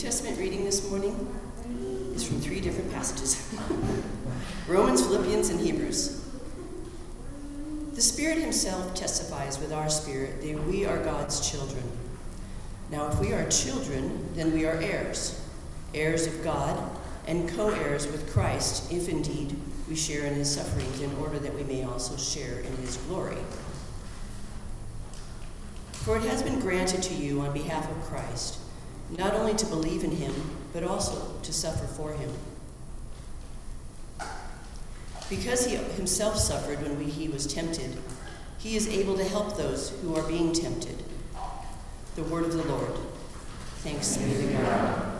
Testament reading this morning is from three different passages Romans, Philippians, and Hebrews. The Spirit Himself testifies with our spirit that we are God's children. Now, if we are children, then we are heirs, heirs of God, and co heirs with Christ, if indeed we share in His sufferings, in order that we may also share in His glory. For it has been granted to you on behalf of Christ not only to believe in him, but also to suffer for him. Because he himself suffered when we, he was tempted, he is able to help those who are being tempted. The word of the Lord. Thanks be to God.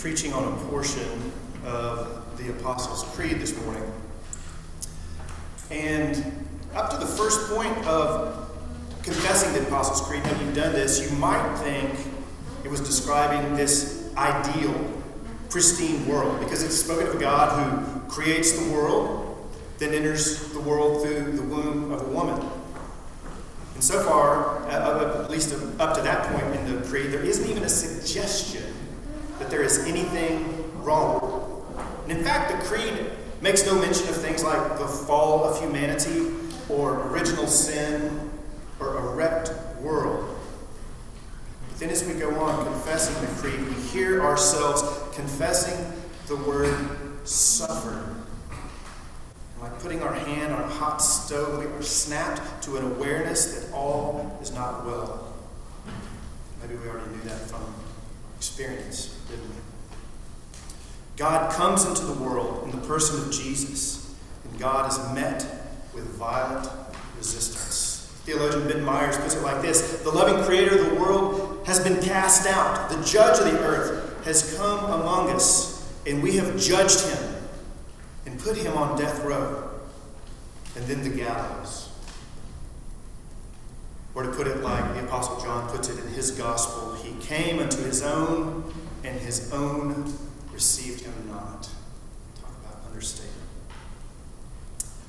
preaching on a portion of the Apostles' Creed this morning. And up to the first point of confessing the Apostles' Creed, when you've done this, you might think it was describing this ideal, pristine world, because it's spoken of a God who creates the world, then enters the world through the womb of a woman. And so far, uh, at least up to that point in the creed, there isn't even a suggestion that there is anything wrong. And in fact, the Creed makes no mention of things like the fall of humanity or original sin or a wrecked world. But then as we go on confessing the Creed, we hear ourselves confessing the word suffer. Like putting our hand on a hot stove, we are snapped to an awareness that all is not well. Maybe we already knew that from experience, didn't we? God comes into the world in the person of Jesus, and God is met with violent resistance. Theologian Ben Myers puts it like this The loving creator of the world has been cast out, the judge of the earth has come among us, and we have judged him and put him on death row, and then the gallows. Or to put it like the Apostle John puts it in his gospel, he came unto his own, and his own received him not. Talk about understatement.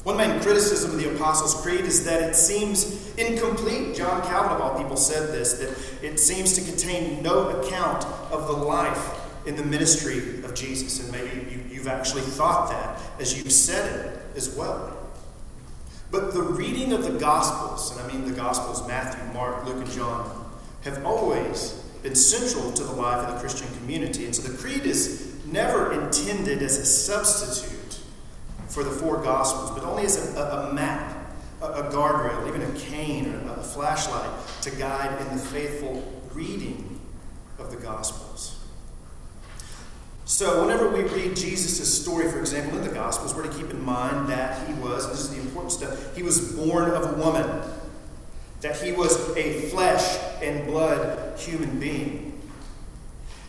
One main criticism of the Apostles' Creed is that it seems incomplete. John Calvin, of all people, said this that it seems to contain no account of the life in the ministry of Jesus. And maybe you, you've actually thought that as you've said it as well. But the reading of the Gospels, and I mean the Gospels, Matthew, Mark, Luke, and John, have always been central to the life of the Christian community. And so the Creed is never intended as a substitute for the four Gospels, but only as a, a, a map, a, a, guardrail, even a cane or a flashlight to guide in the faithful reading of the Gospels. So, whenever we read Jesus' story, for example, in the Gospels, we're to keep in mind that he was, this is the important stuff, he was born of a woman, that he was a flesh and blood human being.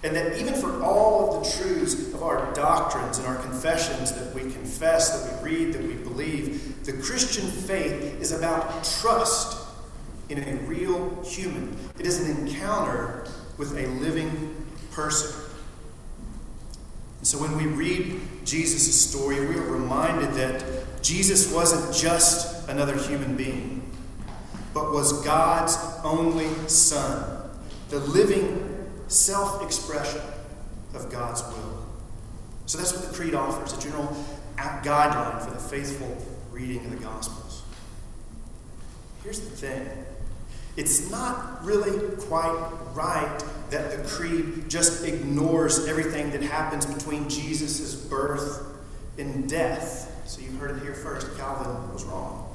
And that even for all of the truths of our doctrines and our confessions that we confess, that we read, that we believe, the Christian faith is about trust in a real human. It is an encounter with a living person. And so when we read Jesus' story, we are reminded that Jesus wasn't just another human being, but was God's only Son, the living self expression of God's will. So that's what the Creed offers a general guideline for the faithful reading of the Gospels. Here's the thing it's not really quite right that the creed just ignores everything that happens between Jesus' birth and death. So you heard it here first. Calvin was wrong.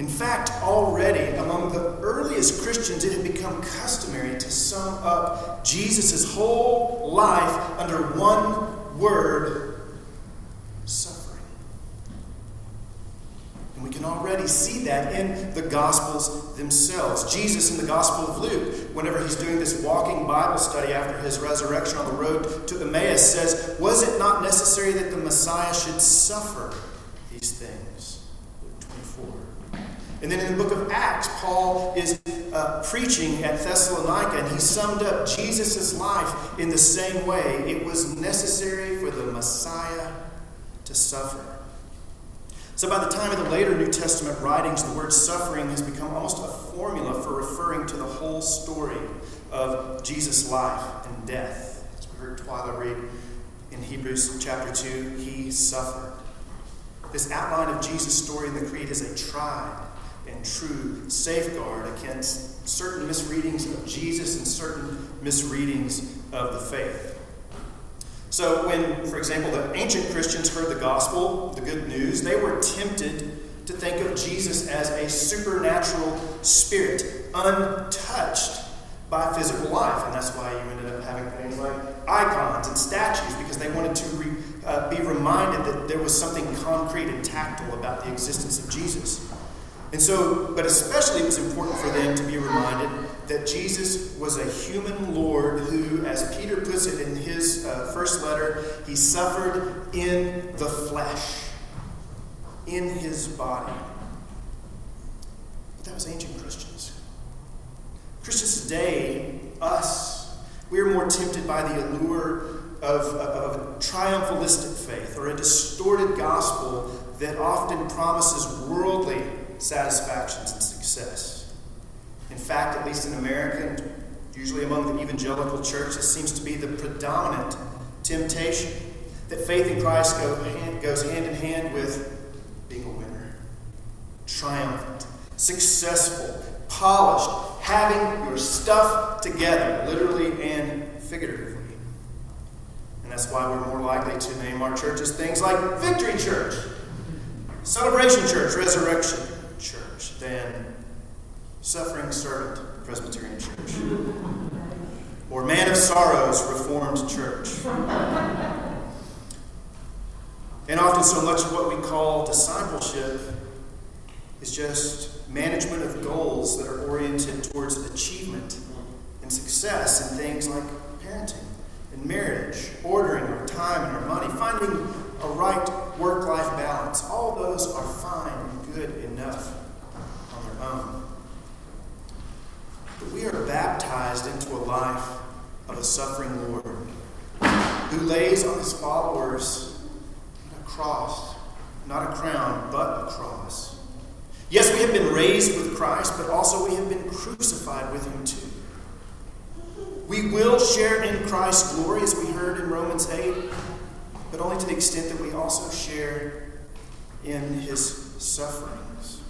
In fact, already among the earliest Christians, it had become customary to sum up Jesus' whole life under one word suffering. And we can already see that in the Gospels themselves. Jesus in the Gospel of Luke, whenever he's doing this walking Bible study after his resurrection on the road to Emmaus, says, Was it not necessary that the Messiah should suffer these things? Luke 24. And then in the book of Acts, Paul is uh, preaching at Thessalonica, and he summed up Jesus' life in the same way. It was necessary for the Messiah to suffer. So, by the time of the later New Testament writings, the word suffering has become almost a formula for referring to the whole story of Jesus' life and death. As we heard Twyla read in Hebrews chapter 2, he suffered. This outline of Jesus' story in the Creed is a tried and true safeguard against certain misreadings of Jesus and certain misreadings of the faith. So, when, for example, the ancient Christians heard the gospel, the good news, they were tempted to think of Jesus as a supernatural spirit, untouched by physical life. And that's why you ended up having things like icons and statues, because they wanted to re, uh, be reminded that there was something concrete and tactile about the existence of Jesus. And so, but especially it was important for them to be reminded that Jesus was a human Lord who, as Peter puts it in his uh, first letter, he suffered in the flesh, in his body. But that was ancient Christians. Christians today, us, we're more tempted by the allure of, of a triumphalistic faith or a distorted gospel that often promises worldly satisfactions and success. In fact, at least in America, usually among the evangelical church, this seems to be the predominant temptation that faith in Christ goes hand in hand with being a winner, triumphant, successful, polished, having your stuff together, literally and figuratively. And that's why we're more likely to name our churches things like Victory Church, Celebration Church, Resurrection, than Suffering Servant Presbyterian Church or Man of Sorrows Reformed Church. And often, so much of what we call discipleship is just management of goals that are oriented towards achievement and success in things like parenting and marriage, ordering our time and our money, finding a right work life balance. All those are fine and good enough on their own. But we are baptized into a life of a suffering Lord who lays on his followers a cross, not a crown, but a cross. Yes, we have been raised with Christ, but also we have been crucified with him too. We will share in Christ's glory, as we heard in Romans 8, but only to the extent that we also share in his sufferings.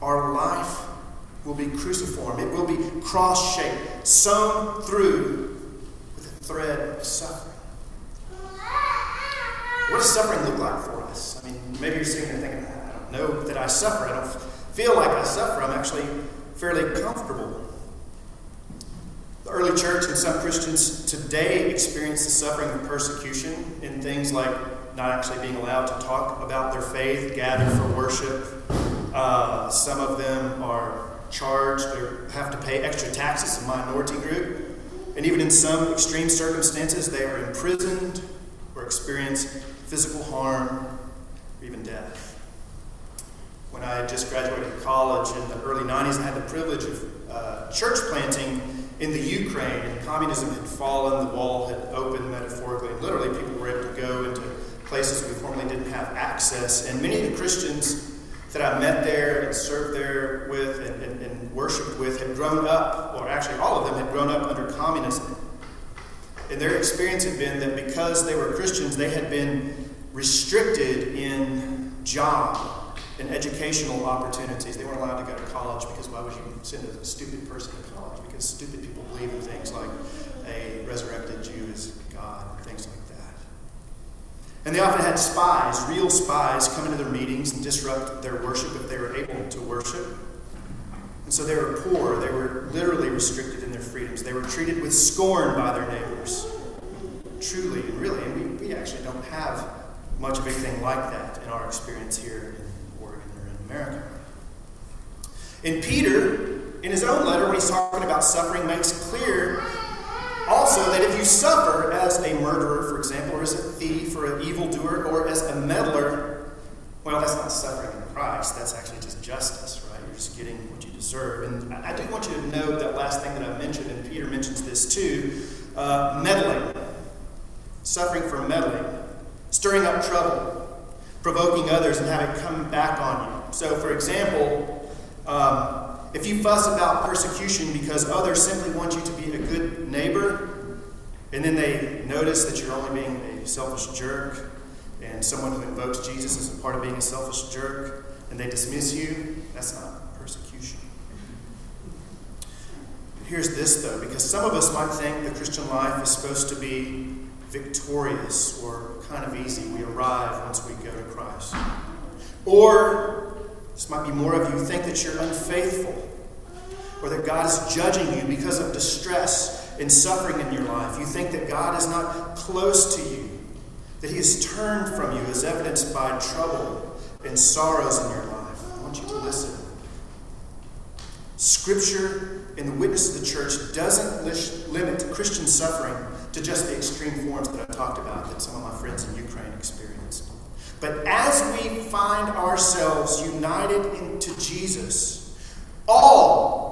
Our life will be cruciform, it will be cross shaped, sewn through with a thread of suffering. What does suffering look like for us? I mean, maybe you're sitting there thinking, I don't know that I suffer. I don't feel like I suffer. I'm actually fairly comfortable. The early church and some Christians today experience the suffering of persecution in things like not actually being allowed to talk about their faith, gather for worship. Uh, some of them are charged or have to pay extra taxes, a minority group. And even in some extreme circumstances, they are imprisoned or experience physical harm or even death. When I just graduated college in the early 90s, I had the privilege of uh, church planting in the Ukraine, and communism had fallen, the wall had opened metaphorically, and literally people were able to go into places we formerly didn't have access. And many of the Christians that I met there and served there with and, and, and worshiped with had grown up, or actually all of them had grown up under communism. And their experience had been that because they were Christians, they had been restricted in job and educational opportunities. They weren't allowed to go to college because why would you send a stupid person to college? Because stupid people believe in things like a resurrected Jew is God, things like that. And they often had spies, real spies, come into their meetings and disrupt their worship if they were able to worship. And so they were poor. They were literally restricted in their freedoms. They were treated with scorn by their neighbors. Truly and really. And we, we actually don't have much of anything like that in our experience here in Oregon or in America. And Peter, in his own letter, when he's talking about suffering, makes clear also that if you suffer as a murderer, for example, or as a thief, or an evildoer, or as a meddler, well, that's not suffering in Christ. That's actually just justice, right? You're just getting what you deserve. And I do want you to note that last thing that I mentioned, and Peter mentions this too uh, meddling, suffering for meddling, stirring up trouble, provoking others, and having it come back on you. So, for example, um, if you fuss about persecution because others simply want you to be a good neighbor, and then they notice that you're only being a selfish jerk, and someone who invokes Jesus as a part of being a selfish jerk, and they dismiss you, that's not persecution. Here's this, though, because some of us might think the Christian life is supposed to be victorious or kind of easy. We arrive once we go to Christ. Or this might be more of you think that you're unfaithful or that God is judging you because of distress and suffering in your life. You think that God is not close to you, that He has turned from you, as evidenced by trouble and sorrows in your life. I want you to listen. Scripture and the witness of the church doesn't limit Christian suffering to just the extreme forms that I talked about that some of my friends in Ukraine experienced. But as we find ourselves united into Jesus, all,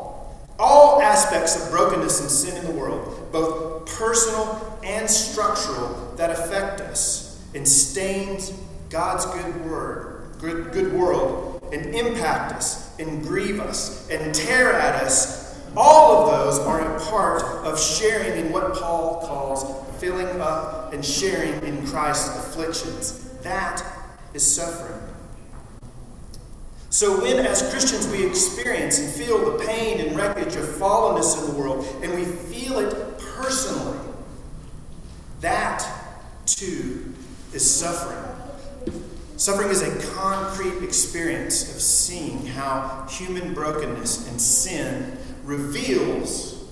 all aspects of brokenness and sin in the world, both personal and structural, that affect us and stains God's good word, good, good world, and impact us and grieve us and tear at us, all of those are a part of sharing in what Paul calls filling up and sharing in Christ's afflictions. That is suffering. So, when as Christians we experience and feel the pain and wreckage of fallenness in the world, and we feel it personally, that too is suffering. Suffering is a concrete experience of seeing how human brokenness and sin reveals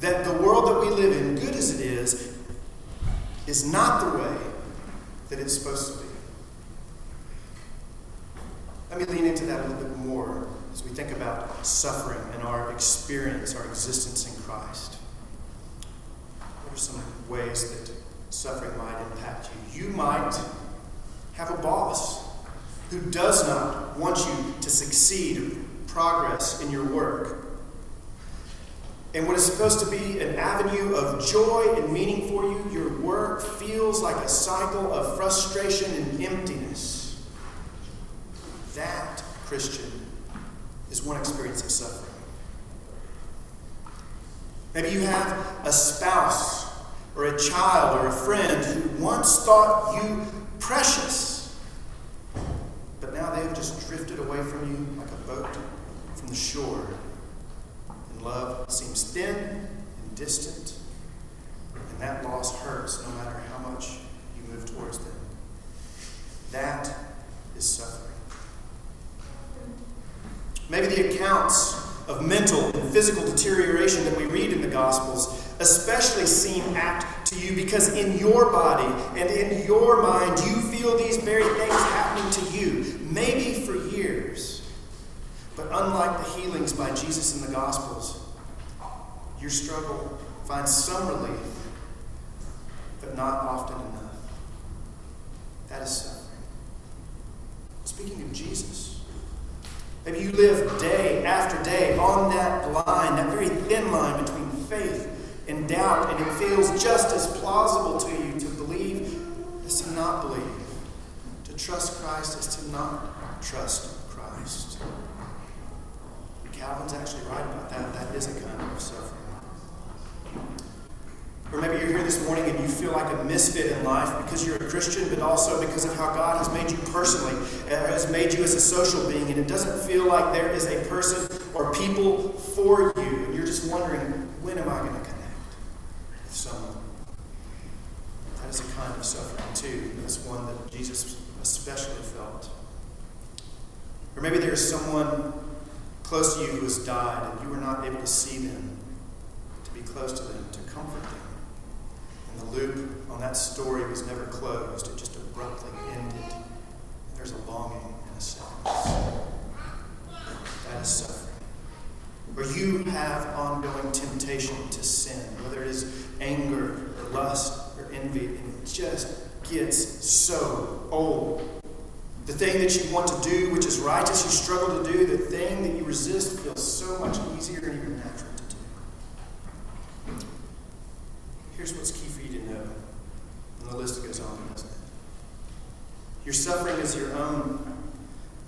that the world that we live in, good as it is, is not the way that it's supposed to be. Let me lean into that a little bit more as we think about suffering and our experience, our existence in Christ. What are some ways that suffering might impact you? You might have a boss who does not want you to succeed, or progress in your work. And what is supposed to be an avenue of joy and meaning for you, your work feels like a cycle of frustration and emptiness. That, Christian, is one experience of suffering. Maybe you have a spouse or a child or a friend who once thought you precious, but now they have just drifted away from you like a boat from the shore. And love seems thin and distant, and that loss hurts no matter how much you move towards them. That is suffering. Maybe the accounts of mental and physical deterioration that we read in the Gospels especially seem apt to you because in your body and in your mind you feel these very things happening to you, maybe for years. But unlike the healings by Jesus in the Gospels, your struggle finds some relief, but not often enough. That is suffering. Speaking of Jesus, Maybe you live day after day on that line, that very thin line between and doubt, and it feels just as plausible to you to believe as to not believe, to trust Christ as to not trust Christ. Calvin's actually right about that. That is a kind of suffering. Or maybe you're here this morning and you feel like a misfit in life because you're a Christian, but also because of how God has made you personally, uh, has made you as a social being, and it doesn't feel like there is a person or people for you, and you're just wondering, when am I going to with someone. That is a kind of suffering, too. That's one that Jesus especially felt. Or maybe there is someone close to you who has died and you were not able to see them, to be close to them, to comfort them. And the loop on that story was never closed, it just abruptly ended. And there's a longing and a sadness. That is suffering. Or you have ongoing temptation to sin, whether it is anger or lust or envy, and it just gets so old. The thing that you want to do, which is righteous, you struggle to do. The thing that you resist feels so much easier and even natural to do. Here's what's key for you to know. And the list goes on, doesn't it? Your suffering is your own.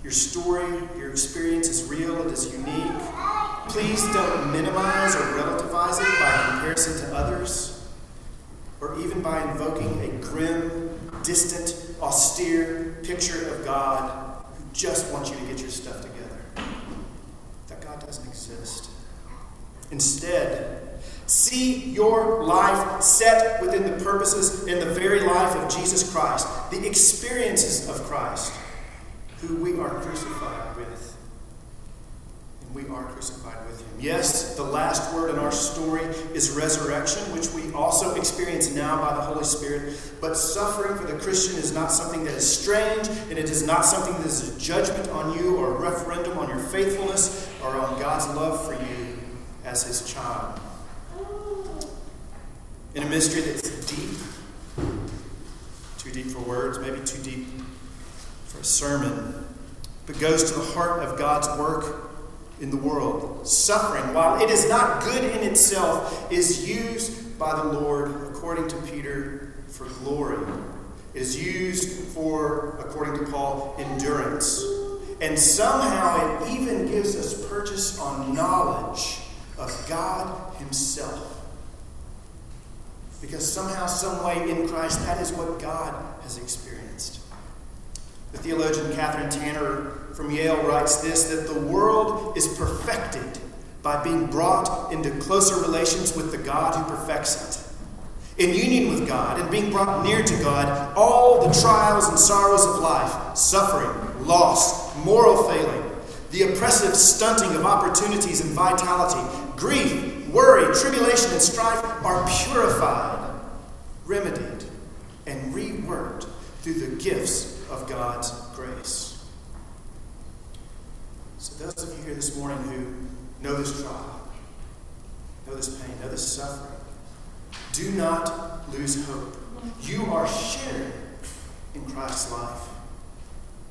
Your story, your experience is real, it is unique. Please don't minimize or relativize it by comparison to others, or even by invoking a grim, distant, austere picture of God who just wants you to get your stuff together. That God doesn't exist. Instead, See your life set within the purposes and the very life of Jesus Christ, the experiences of Christ, who we are crucified with. And we are crucified with him. Yes, the last word in our story is resurrection, which we also experience now by the Holy Spirit. But suffering for the Christian is not something that is strange, and it is not something that is a judgment on you or a referendum on your faithfulness or on God's love for you as his child in a mystery that's deep, too deep for words, maybe too deep for a sermon, but goes to the heart of God's work in the world. Suffering, while it is not good in itself, is used by the Lord, according to Peter, for glory. It is used for, according to Paul, endurance. And somehow it even gives us purchase on knowledge of God Himself. Because somehow, some way in Christ, that is what God has experienced. The theologian Kathryn Tanner from Yale writes this that the world is perfected by being brought into closer relations with the God who perfects it. In union with God and being brought near to God, all the trials and sorrows of life, suffering, loss, moral failing, the oppressive stunting of opportunities and vitality, grief, worry, tribulation, and strife are purified, remedied, and reworked through the gifts of God's grace. So, those of you here this morning who know this trial, know this pain, know this suffering, do not lose hope. You are sharing in Christ's life,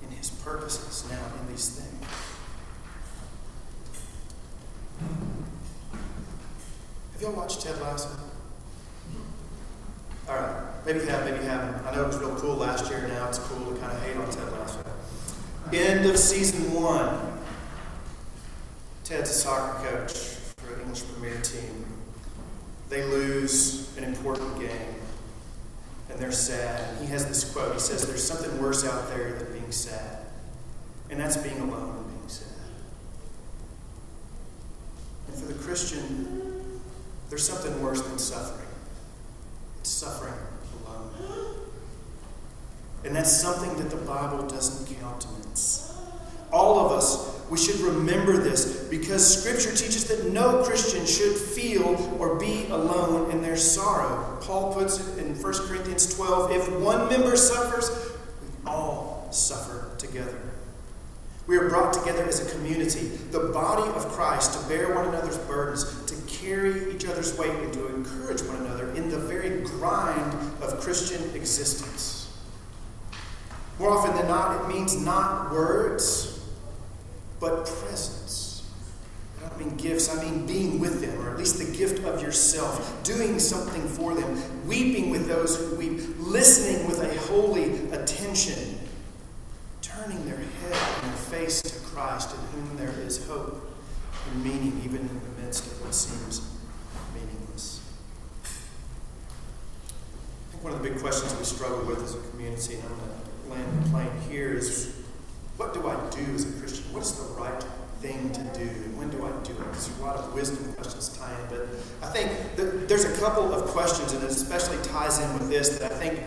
in his purposes now in these things. Have y'all watched Ted Lasso? All right. Maybe you have, maybe you haven't. I know it was real cool last year. Now it's cool to kind of hate on Ted Lasso. End of season one. Ted's a soccer coach for an English Premier team. They lose an important game, and they're sad. He has this quote. He says, "There's something worse out there than being sad, and that's being alone and being sad." And for the Christian, there's something worse than suffering. Suffering alone. And that's something that the Bible doesn't countenance. All of us, we should remember this because Scripture teaches that no Christian should feel or be alone in their sorrow. Paul puts it in 1 Corinthians 12 if one member suffers, we all suffer together. We are brought together as a community, the body of Christ, to bear one another's burdens, to carry each other's weight, and to encourage one another in the very grind of Christian existence. More often than not, it means not words, but presence. I don't mean gifts, I mean being with them, or at least the gift of yourself, doing something for them, weeping with those who weep, listening with a holy attention turning their head and their face to Christ, in whom there is hope and meaning, even of what seems meaningless. I think one of the big questions we struggle with as a community, and I'm going to land the plane here, is what do I do as a Christian? What is the right thing to do? And when do I do it? There's a lot of wisdom questions tie in, but I think there's a couple of questions, and it especially ties in with this, that I think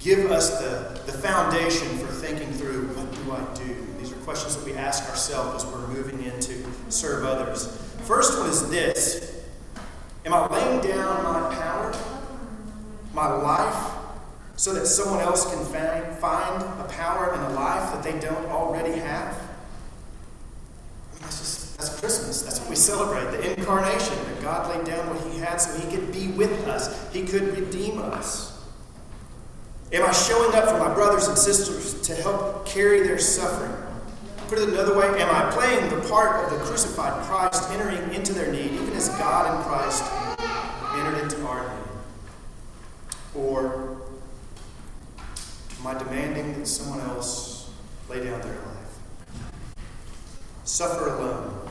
give us the, the foundation for thinking through what do I do? These are questions that we ask ourselves as we're moving into serve others. First one is this Am I laying down my power, my life, so that someone else can find, a power and a life that they don't already have? That's just that's Christmas. That's what we celebrate the incarnation, that God laid down what He had so He could be with us, He could redeem us. Am I showing up for my brothers and sisters to help carry their suffering? Put it another way, am I playing the part of the crucified Christ, entering into their need, even as God in Christ entered into our need? Or am I demanding that someone else lay down their life? Suffer alone.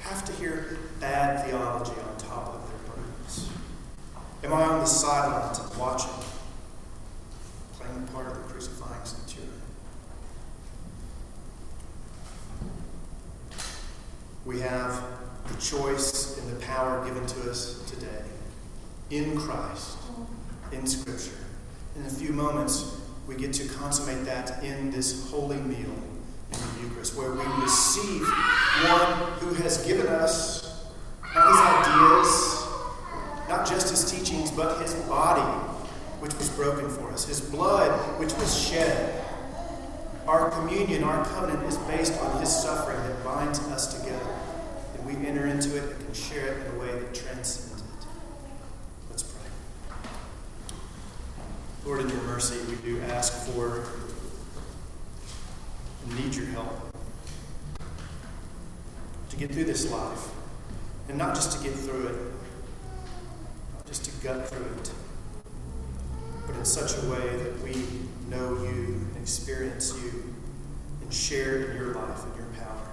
Have to hear bad theology on top of their burdens? Am I on the sidelines watching, playing the part of We have the choice and the power given to us today in Christ, in Scripture. In a few moments, we get to consummate that in this holy meal in the Eucharist, where we receive one who has given us not his ideas, not just his teachings, but his body, which was broken for us, his blood, which was shed. Our communion, our covenant, is based on his suffering that binds us together. We enter into it and can share it in a way that transcends it. Let's pray. Lord, in your mercy, we do ask for need your help to get through this life. And not just to get through it, just to gut through it, but in such a way that we know you and experience you and share in your life and your power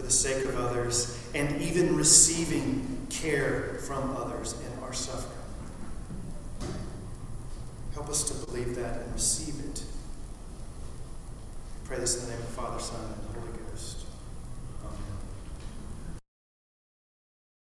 for the sake of others and even receiving care from others in our suffering. Help us to believe that and receive it. Pray this in the name of the Father, Son.